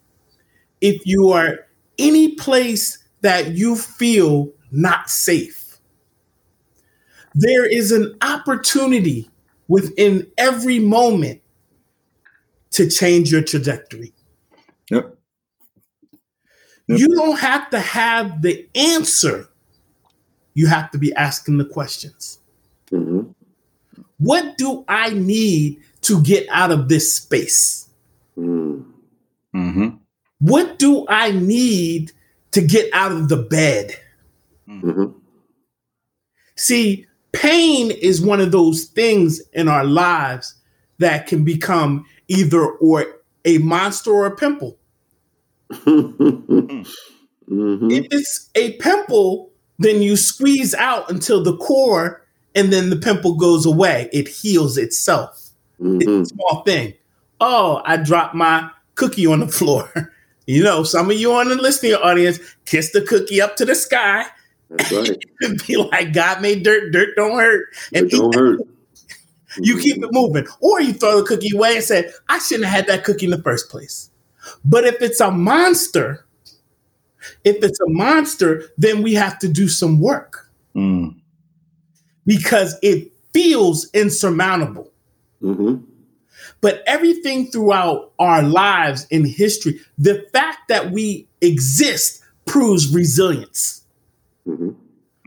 if you are any place that you feel not safe there is an opportunity within every moment to change your trajectory. Yep. yep. You don't have to have the answer. You have to be asking the questions. Mm-hmm. What do I need to get out of this space? Mm-hmm. What do I need to get out of the bed? Mm-hmm. See, pain is one of those things in our lives that can become either or a monster or a pimple. mm-hmm. If it's a pimple, then you squeeze out until the core and then the pimple goes away. It heals itself. Mm-hmm. It's a small thing. Oh, I dropped my cookie on the floor. *laughs* you know, some of you on the listening audience kiss the cookie up to the sky that's right. *laughs* be like, God made dirt, dirt don't hurt. And it don't hurt. *laughs* you keep it moving. Or you throw the cookie away and say, I shouldn't have had that cookie in the first place. But if it's a monster, if it's a monster, then we have to do some work. Mm. Because it feels insurmountable. Mm-hmm. But everything throughout our lives in history, the fact that we exist proves resilience. Mm-hmm.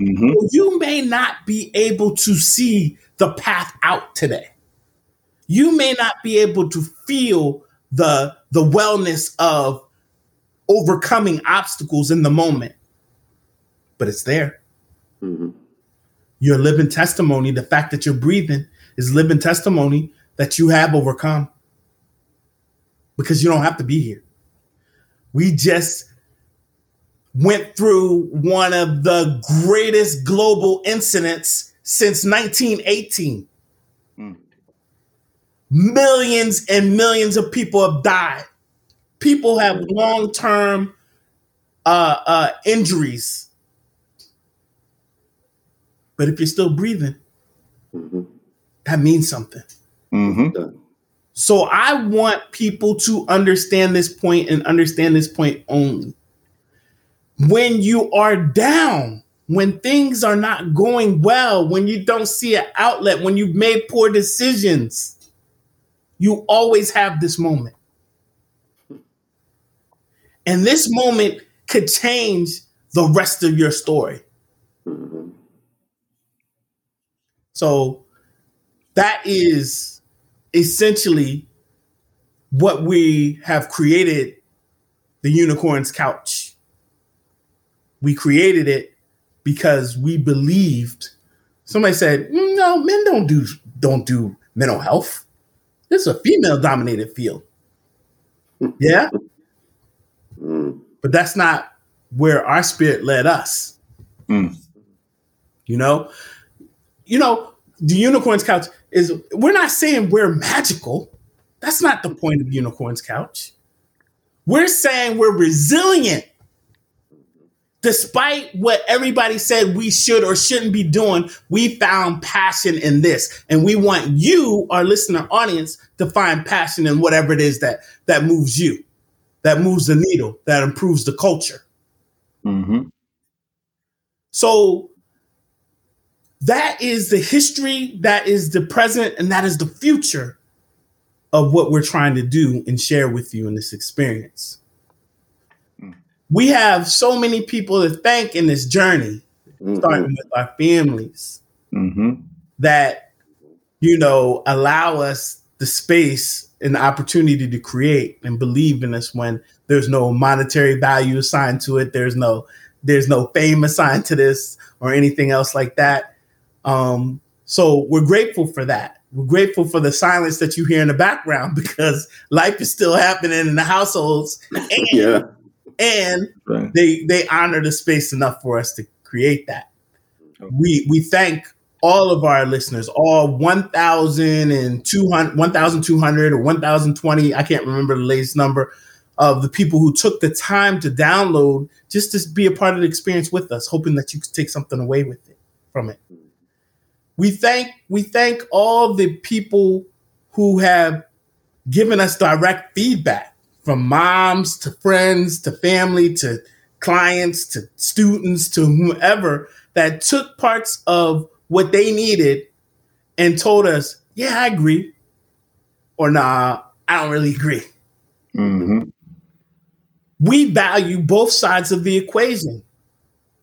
Mm-hmm. You may not be able to see the path out today. You may not be able to feel the the wellness of overcoming obstacles in the moment, but it's there. Mm-hmm. Your living testimony, the fact that you're breathing, is living testimony that you have overcome because you don't have to be here. We just went through one of the greatest global incidents since 1918. Hmm. Millions and millions of people have died. People have long term uh, uh, injuries. But if you're still breathing, mm-hmm. that means something. Mm-hmm. So I want people to understand this point and understand this point only when you are down, when things are not going well, when you don't see an outlet, when you've made poor decisions, you always have this moment. And this moment could change the rest of your story. So that is essentially what we have created the unicorn's couch we created it because we believed. Somebody said, mm, "No, men don't do don't do mental health. This is a female dominated field." yeah. But that's not where our spirit led us. Mm. You know, you know, the unicorn's couch is we're not saying we're magical. That's not the point of unicorn's couch. We're saying we're resilient. Despite what everybody said we should or shouldn't be doing, we found passion in this. And we want you, our listener audience, to find passion in whatever it is that that moves you, that moves the needle, that improves the culture. Mm-hmm. So that is the history, that is the present, and that is the future of what we're trying to do and share with you in this experience. We have so many people to thank in this journey, mm-hmm. starting with our families, mm-hmm. that you know allow us the space and the opportunity to create and believe in us when there's no monetary value assigned to it. There's no there's no fame assigned to this or anything else like that. Um, so we're grateful for that. We're grateful for the silence that you hear in the background *laughs* because life is still happening in the households. *laughs* And, yeah. And right. they they honor the space enough for us to create that. Okay. We we thank all of our listeners, all 1,200, 1,200 or 1,020, I can't remember the latest number of the people who took the time to download just to be a part of the experience with us, hoping that you could take something away with it from it. We thank we thank all the people who have given us direct feedback from moms to friends to family to clients to students to whomever that took parts of what they needed and told us, "Yeah, I agree," or "Nah, I don't really agree." Mm-hmm we value both sides of the equation.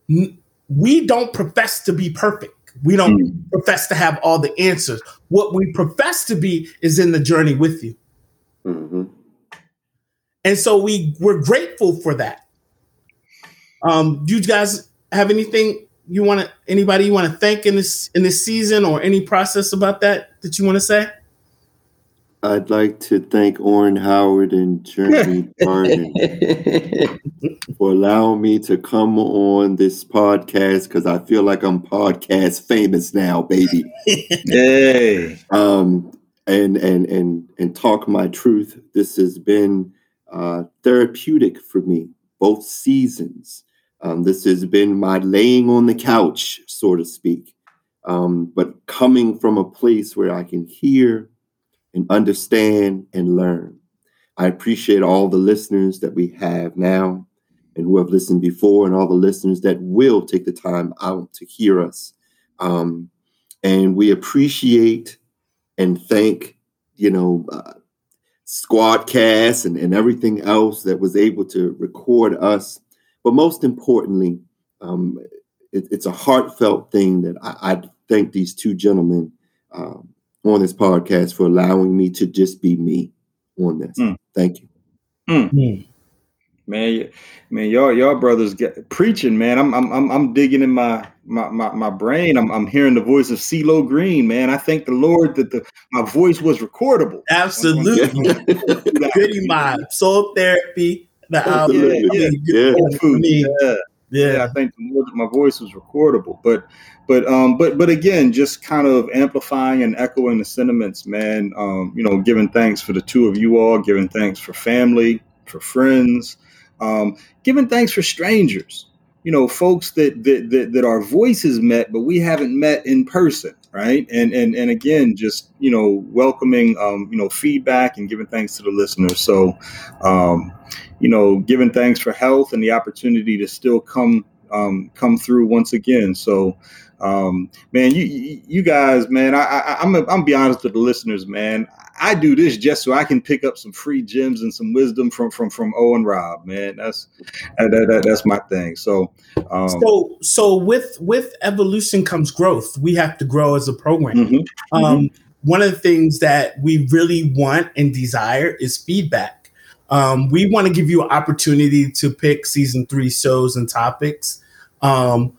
We don't profess to be perfect. We don't mm. profess to have all the answers. What we profess to be is in the journey with you. Mm-hmm. And so we we're grateful for that. Um, do you guys have anything you want to anybody you want to thank in this in this season or any process about that that you want to say? I'd like to thank Orin Howard and Jeremy *laughs* Barton for allowing me to come on this podcast because I feel like I'm podcast famous now, baby. *laughs* Yay! Um, and and and and talk my truth. This has been uh, therapeutic for me, both seasons. Um, this has been my laying on the couch, so to speak, um, but coming from a place where I can hear and understand and learn. I appreciate all the listeners that we have now and who have listened before, and all the listeners that will take the time out to hear us. Um, and we appreciate and thank, you know, uh, Squadcast and, and everything else that was able to record us. But most importantly, um, it, it's a heartfelt thing that I, I thank these two gentlemen um, on this podcast for allowing me to just be me on this. Mm. Thank you. Mm. Mm. Man, man, y'all, y'all brothers get preaching, man. I'm, I'm, I'm, I'm digging in my, my, my, my brain. I'm, I'm hearing the voice of CeeLo Green, man. I thank the Lord that the my voice was recordable. Absolutely, *laughs* pretty mind, soul therapy. The album, yeah, yeah, yeah. yeah. Yeah. yeah, I think the Lord that my voice was recordable, but but um but but again just kind of amplifying and echoing the sentiments man um you know giving thanks for the two of you all giving thanks for family for friends um giving thanks for strangers you know folks that that that, that our voices met but we haven't met in person right and and and again just you know welcoming um you know feedback and giving thanks to the listeners so um you know giving thanks for health and the opportunity to still come um, come through once again. So um, man, you you guys, man, I, I I'm I'm be honest with the listeners, man. I do this just so I can pick up some free gems and some wisdom from from from Orin Rob, man. That's that, that, that's my thing. So, um, so so with with evolution comes growth. We have to grow as a program. Mm-hmm, um, mm-hmm. One of the things that we really want and desire is feedback. Um, we want to give you an opportunity to pick season three shows and topics. Um,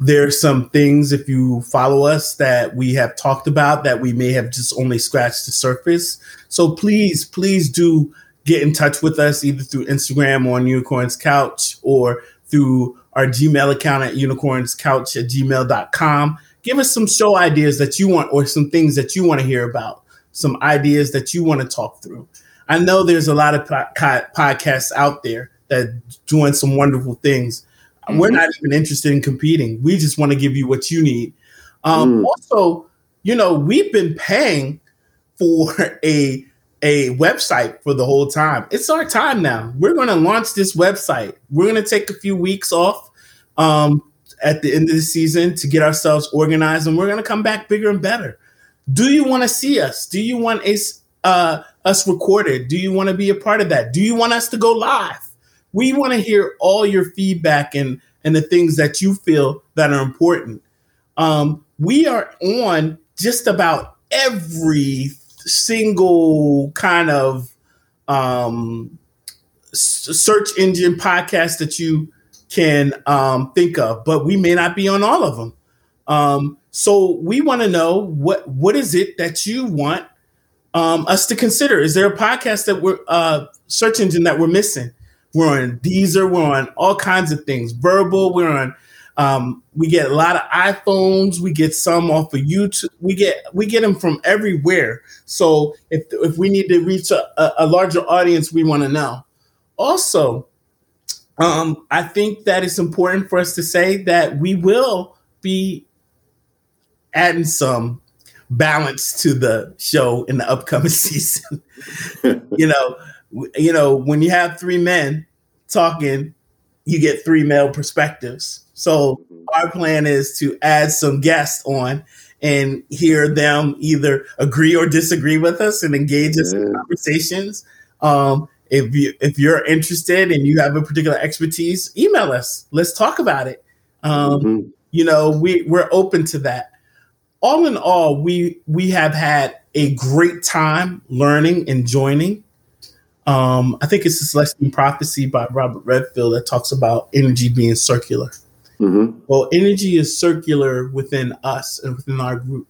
there's some things if you follow us that we have talked about that we may have just only scratched the surface. So please, please do get in touch with us either through Instagram on Unicorns Couch or through our Gmail account at unicornscouch at gmail.com. Give us some show ideas that you want or some things that you want to hear about, some ideas that you want to talk through. I know there's a lot of po- podcasts out there that doing some wonderful things. Mm-hmm. We're not even interested in competing. We just want to give you what you need. Um, mm. Also, you know, we've been paying for *laughs* a a website for the whole time. It's our time now. We're going to launch this website. We're going to take a few weeks off um, at the end of the season to get ourselves organized, and we're going to come back bigger and better. Do you want to see us? Do you want us uh, us recorded? Do you want to be a part of that? Do you want us to go live? We want to hear all your feedback and and the things that you feel that are important. Um, we are on just about every single kind of um, search engine podcast that you can um, think of, but we may not be on all of them. Um, so we want to know what what is it that you want um, us to consider? Is there a podcast that we're uh, search engine that we're missing? We're on Deezer. We're on all kinds of things. Verbal. We're on um, we get a lot of iPhones. We get some off of YouTube. We get we get them from everywhere. So if if we need to reach a, a larger audience, we want to know. Also, um, I think that it's important for us to say that we will be adding some balance to the show in the upcoming *laughs* season. you know, you know when you have three men talking, you get three male perspectives. So mm-hmm. our plan is to add some guests on and hear them either agree or disagree with us and engage us in conversations. Um, if you if you're interested and you have a particular expertise, email us. Let's talk about it. Um, mm-hmm. You know, we we're open to that. All in all, we we have had a great time learning and joining. Um, I think it's the Celestine Prophecy by Robert Redfield that talks about energy being circular. Mm-hmm. Well, energy is circular within us and within our group.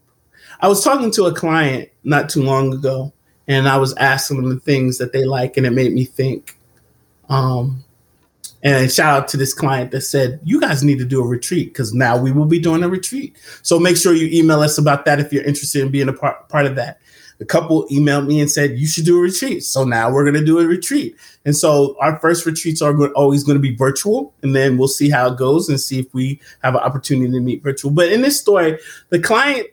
I was talking to a client not too long ago, and I was asking them the things that they like, and it made me think. Um, and shout out to this client that said, You guys need to do a retreat because now we will be doing a retreat. So make sure you email us about that if you're interested in being a part, part of that the couple emailed me and said you should do a retreat. So now we're going to do a retreat. And so our first retreats are always going to be virtual and then we'll see how it goes and see if we have an opportunity to meet virtual. But in this story the client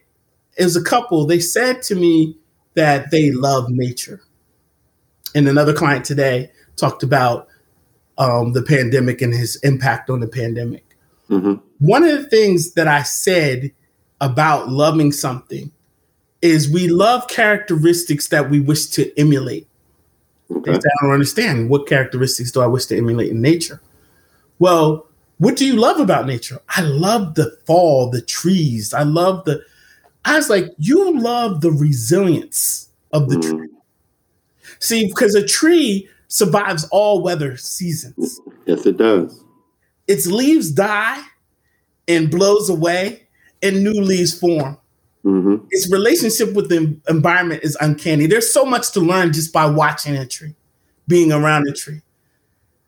is a couple. They said to me that they love nature. And another client today talked about um, the pandemic and his impact on the pandemic. Mm-hmm. one of the things that i said about loving something is we love characteristics that we wish to emulate. Okay. I don't understand what characteristics do I wish to emulate in nature. Well, what do you love about nature? I love the fall, the trees. I love the. I was like, you love the resilience of the mm. tree. See, because a tree survives all weather seasons. Yes, it does. Its leaves die and blows away, and new leaves form. Mm-hmm. Its relationship with the environment is uncanny. There's so much to learn just by watching a tree, being around a tree.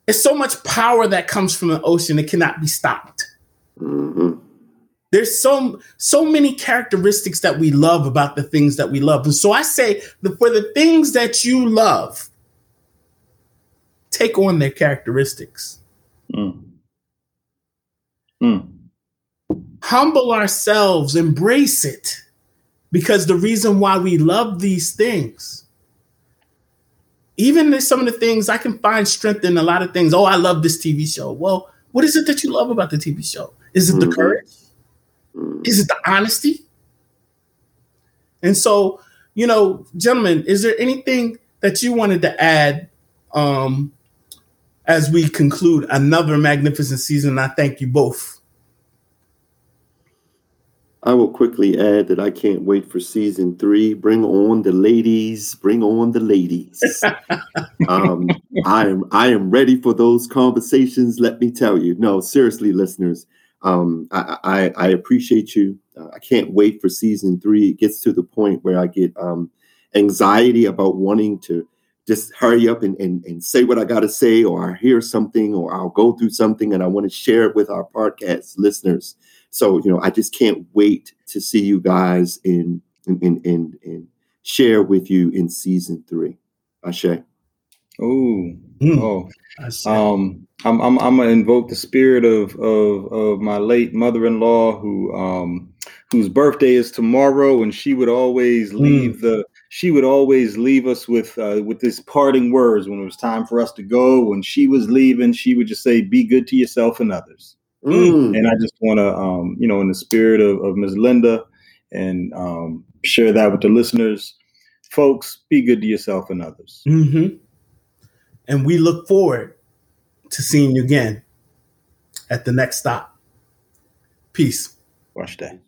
It's so much power that comes from the ocean; it cannot be stopped. Mm-hmm. There's so so many characteristics that we love about the things that we love, and so I say that for the things that you love, take on their characteristics. Mm. Mm. Humble ourselves, embrace it because the reason why we love these things, even some of the things I can find strength in a lot of things. Oh, I love this TV show. Well, what is it that you love about the TV show? Is it mm-hmm. the courage? Is it the honesty? And so, you know, gentlemen, is there anything that you wanted to add um, as we conclude another magnificent season? I thank you both. I will quickly add that I can't wait for season three. Bring on the ladies. Bring on the ladies. *laughs* um, I am I am ready for those conversations. Let me tell you. No, seriously, listeners. Um, I, I, I appreciate you. Uh, I can't wait for season three. It gets to the point where I get um, anxiety about wanting to just hurry up and, and, and say what I got to say, or I hear something, or I'll go through something and I want to share it with our podcast listeners. So, you know, I just can't wait to see you guys in, in, in, in, in share with you in season three. Ashe. Ooh. Mm. Oh, um, I'm, I'm, I'm gonna invoke the spirit of, of, of my late mother-in-law who, um, whose birthday is tomorrow. And she would always hmm. leave mm. the, she would always leave us with uh, with this parting words when it was time for us to go. When she was leaving, she would just say, "Be good to yourself and others." Mm. And I just want to, um, you know, in the spirit of, of Ms. Linda, and um, share that with the listeners, folks. Be good to yourself and others. Mm-hmm. And we look forward to seeing you again at the next stop. Peace. Watch that.